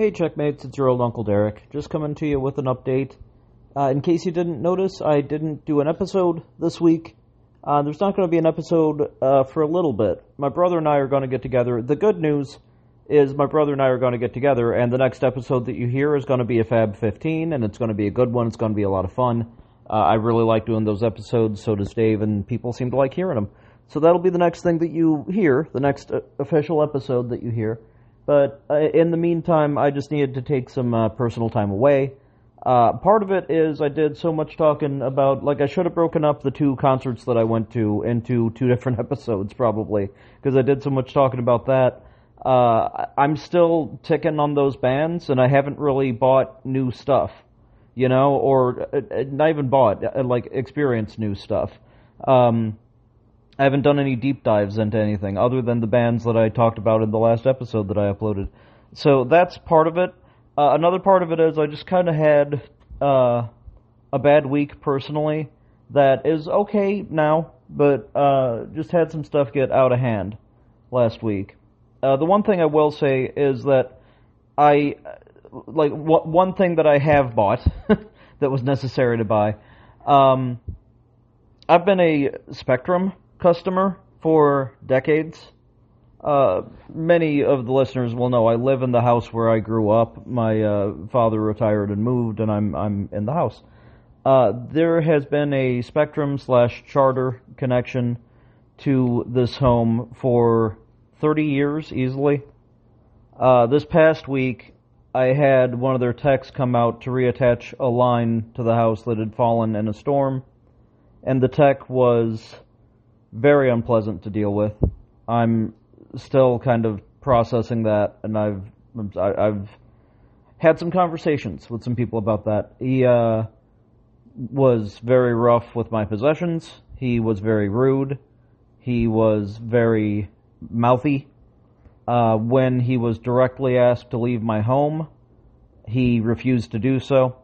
Hey, checkmates, it's your old Uncle Derek. Just coming to you with an update. Uh, in case you didn't notice, I didn't do an episode this week. Uh, there's not going to be an episode uh, for a little bit. My brother and I are going to get together. The good news is my brother and I are going to get together, and the next episode that you hear is going to be a Fab 15, and it's going to be a good one. It's going to be a lot of fun. Uh, I really like doing those episodes, so does Dave, and people seem to like hearing them. So that'll be the next thing that you hear, the next uh, official episode that you hear. But uh, in the meantime, I just needed to take some uh, personal time away. Uh, part of it is I did so much talking about, like, I should have broken up the two concerts that I went to into two different episodes, probably, because I did so much talking about that. Uh, I'm still ticking on those bands, and I haven't really bought new stuff, you know, or uh, uh not even bought, like, experienced new stuff. Um, I haven't done any deep dives into anything other than the bands that I talked about in the last episode that I uploaded. So that's part of it. Uh, another part of it is I just kind of had uh, a bad week personally that is okay now, but uh, just had some stuff get out of hand last week. Uh, the one thing I will say is that I like w- one thing that I have bought that was necessary to buy. Um, I've been a Spectrum customer for decades. Uh, many of the listeners will know I live in the house where I grew up. My uh, father retired and moved, and I'm I'm in the house. Uh, there has been a Spectrum slash Charter connection to this home for 30 years easily. Uh, this past week, I had one of their techs come out to reattach a line to the house that had fallen in a storm, and the tech was very unpleasant to deal with. I'm still kind of processing that, and I've I've had some conversations with some people about that. He uh, was very rough with my possessions. He was very rude. He was very mouthy. Uh, when he was directly asked to leave my home, he refused to do so.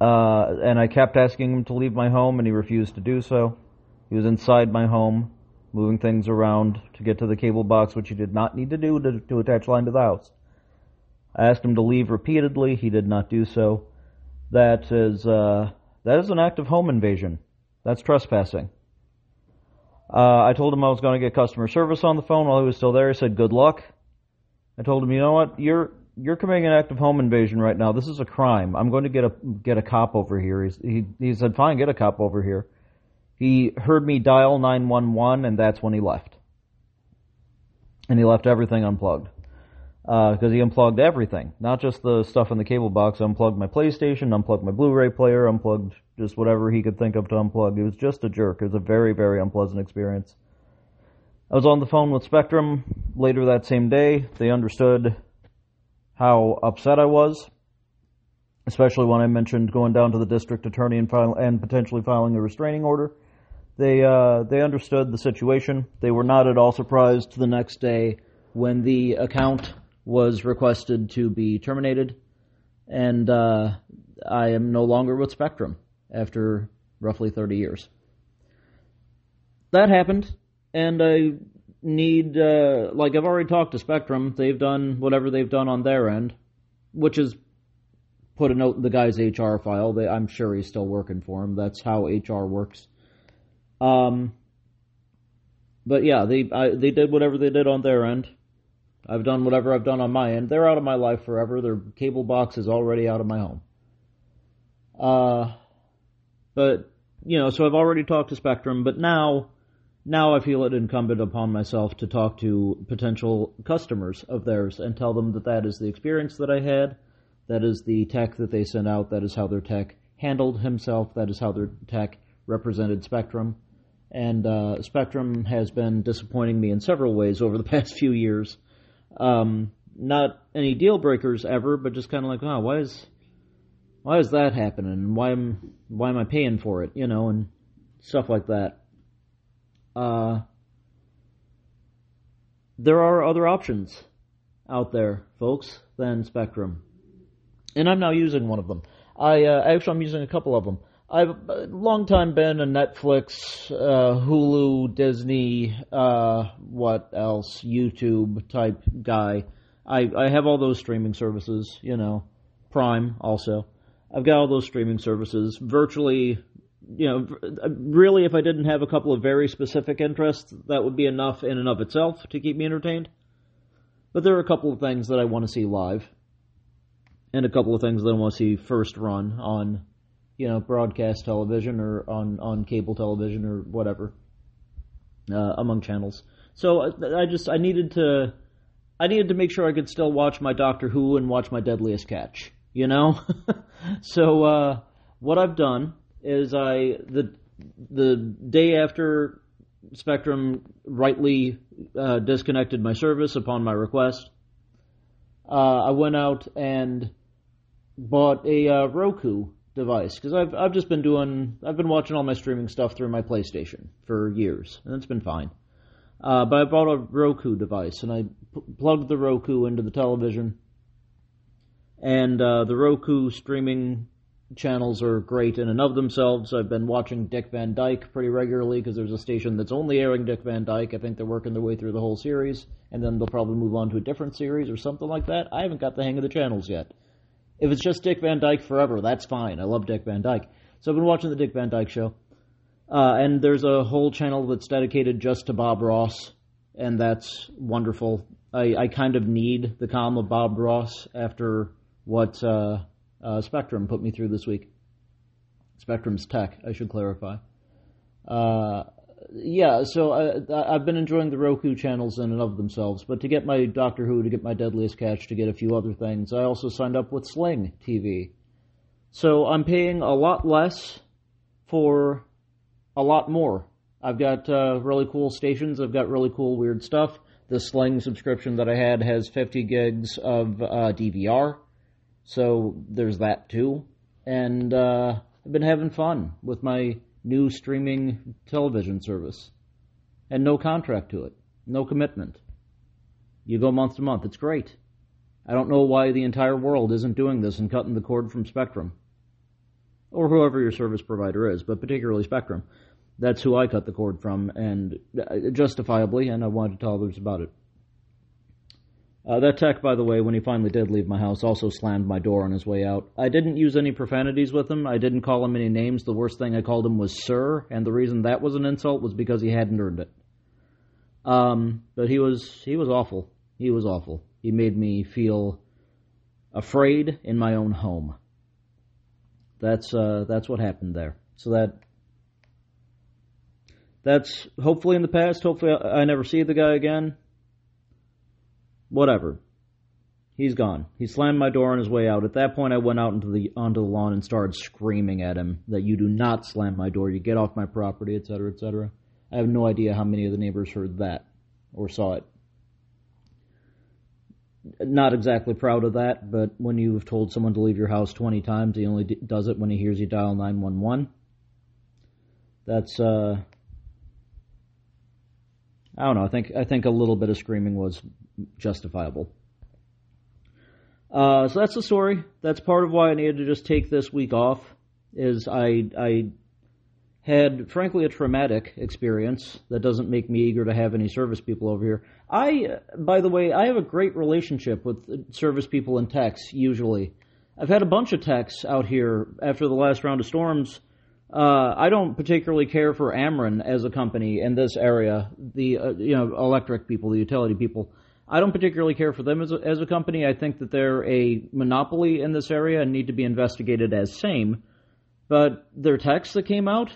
Uh, and I kept asking him to leave my home, and he refused to do so. He was inside my home, moving things around to get to the cable box, which he did not need to do to, to attach line to the house. I asked him to leave repeatedly. He did not do so. That is uh, that is an act of home invasion. That's trespassing. Uh, I told him I was going to get customer service on the phone while he was still there. He said, "Good luck." I told him, "You know what? You're you're committing an act of home invasion right now. This is a crime. I'm going to get a get a cop over here." He's, he he said, "Fine, get a cop over here." He heard me dial 911, and that's when he left. And he left everything unplugged. Because uh, he unplugged everything, not just the stuff in the cable box. Unplugged my PlayStation, unplugged my Blu-ray player, unplugged just whatever he could think of to unplug. It was just a jerk. It was a very, very unpleasant experience. I was on the phone with Spectrum later that same day. They understood how upset I was especially when I mentioned going down to the district attorney and, file, and potentially filing a restraining order. They uh, they understood the situation. They were not at all surprised the next day when the account was requested to be terminated, and uh, I am no longer with Spectrum after roughly 30 years. That happened, and I need uh, like I've already talked to Spectrum. They've done whatever they've done on their end, which is put a note in the guy's HR file. They, I'm sure he's still working for him. That's how HR works. Um, but yeah, they I, they did whatever they did on their end. I've done whatever I've done on my end. They're out of my life forever. Their cable box is already out of my home. Uh, but you know, so I've already talked to Spectrum, but now, now I feel it incumbent upon myself to talk to potential customers of theirs and tell them that that is the experience that I had, that is the tech that they sent out, that is how their tech handled himself, that is how their tech represented Spectrum, and uh, Spectrum has been disappointing me in several ways over the past few years. Um, not any deal breakers ever, but just kind of like, oh, why is why is that happening? Why am why am I paying for it? You know, and stuff like that. Uh, there are other options out there, folks, than Spectrum, and I'm now using one of them. I uh, actually I'm using a couple of them. I've long time been a Netflix, uh, Hulu, Disney, uh, what else, YouTube type guy. I I have all those streaming services, you know, Prime also. I've got all those streaming services. Virtually, you know, really, if I didn't have a couple of very specific interests, that would be enough in and of itself to keep me entertained. But there are a couple of things that I want to see live, and a couple of things that I want to see first run on, you know, broadcast television or on on cable television or whatever, uh, among channels. So I, I just I needed to I needed to make sure I could still watch my Doctor Who and watch my Deadliest Catch. You know, so uh, what I've done is I the the day after Spectrum rightly uh, disconnected my service upon my request, uh, I went out and bought a uh, Roku device because I've I've just been doing I've been watching all my streaming stuff through my PlayStation for years and it's been fine. Uh, but I bought a Roku device and I p- plugged the Roku into the television, and uh, the Roku streaming channels are great in and of themselves. I've been watching Dick Van Dyke pretty regularly because there's a station that's only airing Dick Van Dyke. I think they're working their way through the whole series, and then they'll probably move on to a different series or something like that. I haven't got the hang of the channels yet. If it's just Dick Van Dyke forever, that's fine. I love Dick Van Dyke. So I've been watching the Dick Van Dyke show. Uh, and there's a whole channel that's dedicated just to Bob Ross, and that's wonderful. I, I kind of need the calm of Bob Ross after what uh, uh, Spectrum put me through this week. Spectrum's tech, I should clarify. Yeah, so I, I've been enjoying the Roku channels in and of themselves, but to get my Doctor Who, to get my Deadliest Catch, to get a few other things, I also signed up with Sling TV. So I'm paying a lot less for a lot more. I've got uh, really cool stations. I've got really cool weird stuff. The Sling subscription that I had has 50 gigs of uh, DVR, so there's that too. And uh, I've been having fun with my new streaming television service, and no contract to it, no commitment. You go month to month. It's great. I don't know why the entire world isn't doing this and cutting the cord from Spectrum, or whoever your service provider is, but particularly Spectrum that's who I cut the cord from, and uh, justifiably, and I wanted to tell others about it. Uh, that tech, by the way, when he finally did leave my house, also slammed my door on his way out. I didn't use any profanities with him. I didn't call him any names. The worst thing I called him was sir, and the reason that was an insult was because he hadn't earned it. Um, but he was he was awful. He was awful. He made me feel afraid in my own home. That's uh, that's what happened there. So that that's hopefully in the past. Hopefully, I never see the guy again. Whatever. He's gone. He slammed my door on his way out. At that point, I went out into the onto the lawn and started screaming at him that you do not slam my door. You get off my property, etc., etc. I have no idea how many of the neighbors heard that or saw it. Not exactly proud of that, but when you've told someone to leave your house 20 times, he only does it when he hears you dial 911. That's uh, I don't know. I think I think a little bit of screaming was justifiable. Uh, so that's the story. That's part of why I needed to just take this week off. Is I I had frankly a traumatic experience that doesn't make me eager to have any service people over here. I, by the way, I have a great relationship with service people and techs. Usually, I've had a bunch of techs out here after the last round of storms uh, I don't particularly care for Ameren as a company in this area. The uh, you know electric people, the utility people. I don't particularly care for them as a, as a company. I think that they're a monopoly in this area and need to be investigated as same. But their text that came out,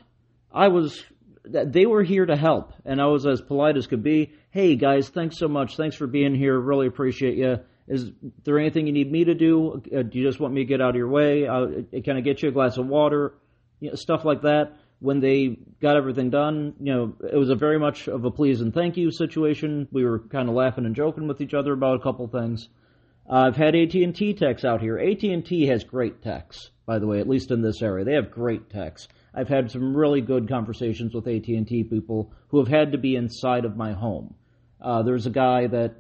I was they were here to help, and I was as polite as could be. Hey guys, thanks so much. Thanks for being here. Really appreciate you. Is there anything you need me to do? Uh, do you just want me to get out of your way? Uh, can I get you a glass of water? You know, stuff like that. When they got everything done, you know, it was a very much of a please and thank you situation. We were kind of laughing and joking with each other about a couple things. Uh, I've had AT&T techs out here. AT&T has great techs, by the way, at least in this area. They have great techs. I've had some really good conversations with AT&T people who have had to be inside of my home. Uh, there's a guy that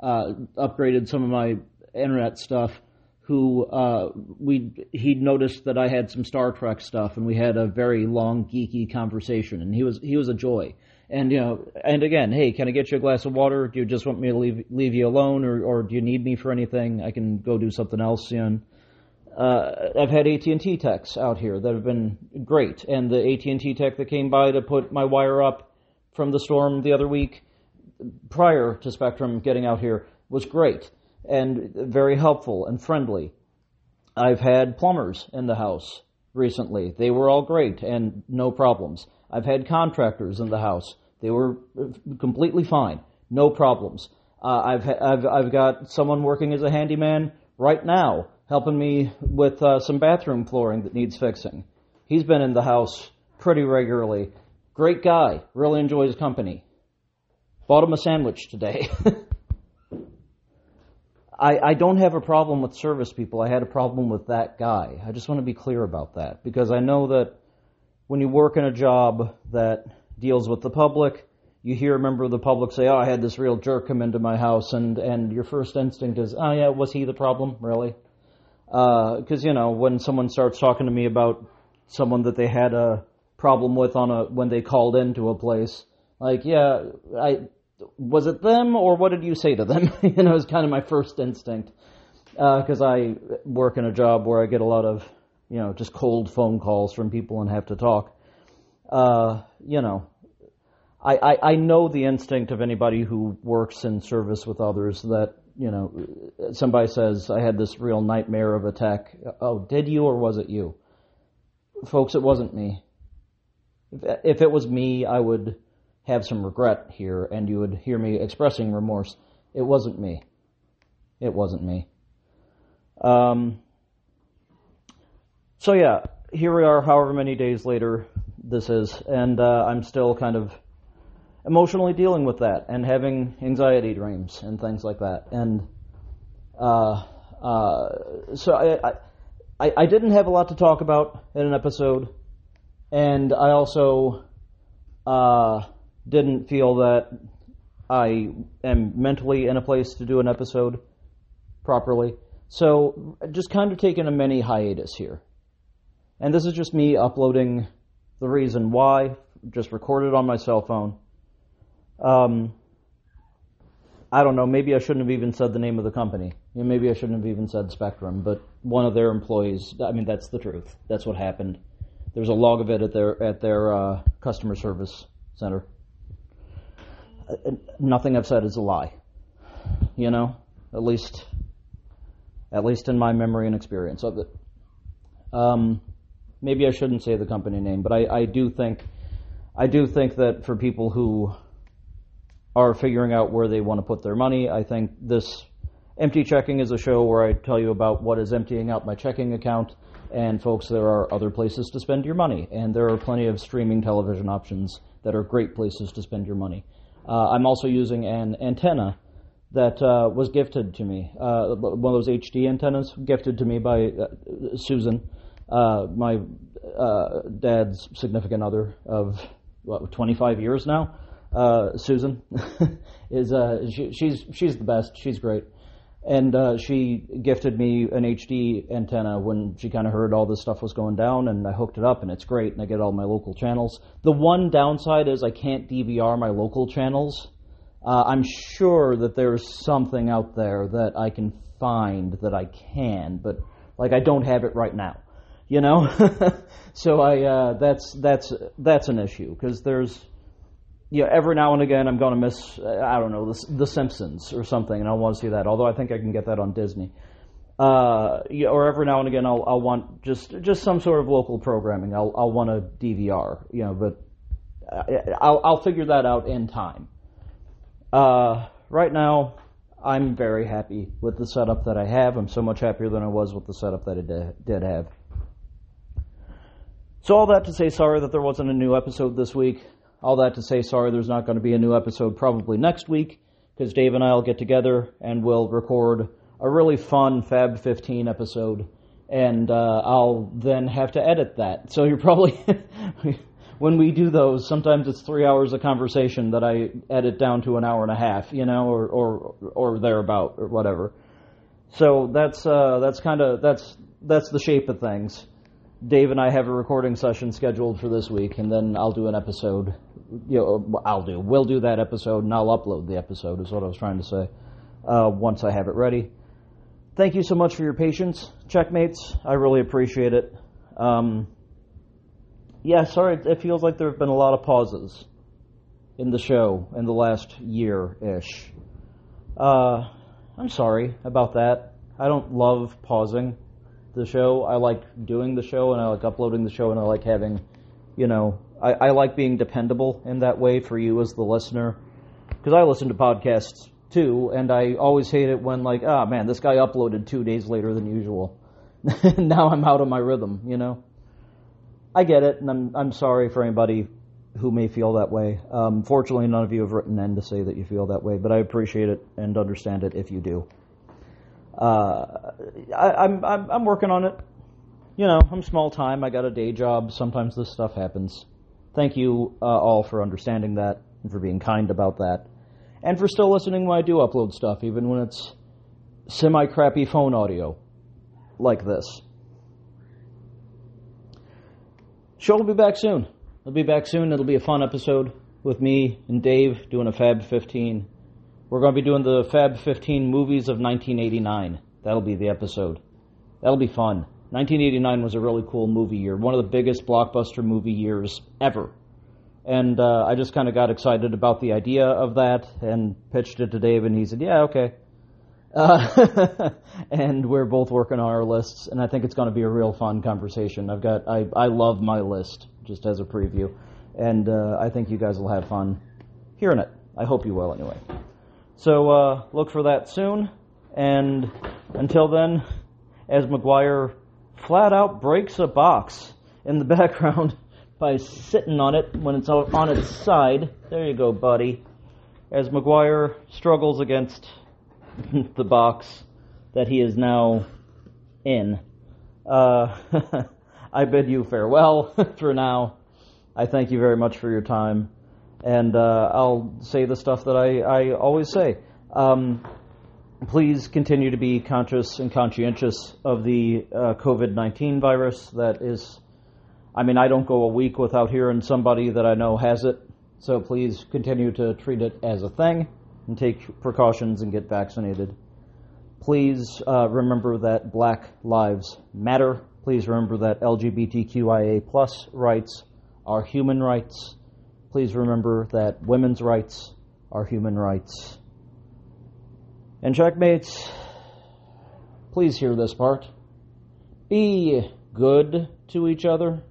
uh, upgraded some of my internet stuff who uh, we he noticed that I had some Star Trek stuff, and we had a very long geeky conversation, and he was he was a joy. And you know, and again, hey, can I get you a glass of water? Do you just want me to leave leave you alone, or or do you need me for anything? I can go do something else. You. Uh, I've had AT and T techs out here that have been great, and the AT and T tech that came by to put my wire up from the storm the other week, prior to Spectrum getting out here, was great and very helpful and friendly. I've had plumbers in the house recently. They were all great and no problems. I've had contractors in the house. They were completely fine. No problems. Uh, I've, I've, I've got someone working as a handyman right now helping me with uh, some bathroom flooring that needs fixing. He's been in the house pretty regularly. Great guy. Really enjoys company. Bought him a sandwich today. I, I don't have a problem with service people. I had a problem with that guy. I just want to be clear about that because I know that when you work in a job that deals with the public, you hear a member of the public say, "Oh, I had this real jerk come into my house," and and your first instinct is, "Oh yeah, was he the problem? Really?" Because uh, you know when someone starts talking to me about someone that they had a problem with on a when they called into a place, like, yeah, I was it them or what did you say to them? you know, it's kind of my first instinct because uh, I work in a job where I get a lot of you know just cold phone calls from people and have to talk. Uh, you know, I, I I know the instinct of anybody who works in service with others that you know somebody says I had this real nightmare of attack. Oh, did you or was it you? Folks, it wasn't me. If, if it was me, I would have some regret here and you would hear me expressing remorse. It wasn't me. It wasn't me. Um, so yeah, here we are, however many days later this is, and uh, I'm still kind of emotionally dealing with that and having anxiety dreams and things like that. And uh, uh, so I, I, I didn't have a lot to talk about in an episode, and I also uh, didn't feel that I am mentally in a place to do an episode properly. So just kind of taking a mini hiatus here. And this is just me uploading the reason why, just recorded on my cell phone. Um, I don't know, maybe I shouldn't have even said the name of the company. Maybe I shouldn't have even said Spectrum, but one of their employees, I mean, that's the truth. That's what happened. There's a log of it at their, at their uh, customer service center nothing I've said is a lie. You know, at least, at least in my memory and experience of it. Um, maybe I shouldn't say the company name, but I, I do think, I do think that for people who are figuring out where they want to put their money, I think this empty checking is a show where I tell you about what is emptying out my checking account. And folks, there are other places to spend your money, and there are plenty of streaming television options that are great places to spend your money. Uh, I'm also using an antenna that uh, was gifted to me, uh, one of those HD antennas gifted to me by uh, Susan, uh, my uh, dad's significant other of what, 25 years now. Susan is she, she's she's the best. She's great and uh, she gifted me an HD antenna when she kind of heard all this stuff was going down, and I hooked it up, and it's great, and I get all my local channels. The one downside is I can't DVR my local channels. Uh, I'm sure that there's something out there that I can find that I can, but like I don't have it right now, you know. so I uh, that's that's that's an issue because there's you know, every now and again I'm going to miss, uh, I don't know, the, the, Simpsons or something, and I want to see that. Although I think I can get that on Disney. Uh, yeah, or every now and again I'll, I'll want just just some sort of local programming. I'll I'll want a DVR, you know, but uh, I'll I'll figure that out in time. Uh, right now, I'm very happy with the setup that I have. I'm so much happier than I was with the setup that I did, did have. So all that to say, sorry that there wasn't a new episode this week. All that to say, sorry, there's not going to be a new episode probably next week because Dave and I will get together and we'll record a really fun Fab 15 episode, and uh, I'll then have to edit that. So you're probably when we do those, sometimes it's three hours of conversation that I edit down to an hour and a half, you know, or or or thereabout or whatever. So that's uh, that's kind of that's that's the shape of things. Dave and I have a recording session scheduled for this week, and then I'll do an episode you know, I'll do. We'll do that episode, and I'll upload the episode. Is what I was trying to say. Uh, once I have it ready. Thank you so much for your patience, checkmates. I really appreciate it. Um, yeah, sorry, it feels like there have been a lot of pauses in the show in the last year ish. Uh, I'm sorry about that. I don't love pausing the show. I like doing the show and I like uploading the show and I like having, you know, I, I like being dependable in that way for you as the listener. Because I listen to podcasts too, and I always hate it when, like, ah, oh, man, this guy uploaded two days later than usual. now I'm out of my rhythm, you know? I get it, and I'm, I'm sorry for anybody who may feel that way. Um, fortunately, none of you have written in to say that you feel that way, but I appreciate it and understand it if you do. Uh, I, am I'm, I'm working on it. You know, I'm small time. I got a day job. Sometimes this stuff happens. Thank you uh, all for understanding that and for being kind about that, and for still listening when I do upload stuff, even when it's semi crappy phone audio like this. Show will be back soon. It'll be back soon. It'll be a fun episode with me and Dave doing a Fab 15. We're going to be doing the Fab 15 movies of 1989. That'll be the episode. That'll be fun. 1989 was a really cool movie year, one of the biggest blockbuster movie years ever. And uh, I just kind of got excited about the idea of that and pitched it to Dave, and he said, "Yeah, okay." Uh, and we're both working on our lists, and I think it's going to be a real fun conversation. I've got I I love my list just as a preview, and uh, I think you guys will have fun hearing it. I hope you will anyway. So uh, look for that soon, and until then, as McGuire flat out breaks a box in the background by sitting on it when it's on its side. There you go, buddy. As McGuire struggles against the box that he is now in. Uh, I bid you farewell for now. I thank you very much for your time. And uh, I'll say the stuff that I, I always say. Um, please continue to be conscious and conscientious of the uh, COVID 19 virus that is. I mean, I don't go a week without hearing somebody that I know has it. So please continue to treat it as a thing and take precautions and get vaccinated. Please uh, remember that Black Lives Matter. Please remember that LGBTQIA plus rights are human rights. Please remember that women's rights are human rights. And checkmates, please hear this part. Be good to each other.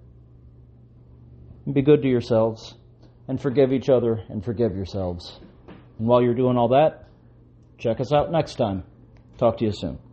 Be good to yourselves. And forgive each other and forgive yourselves. And while you're doing all that, check us out next time. Talk to you soon.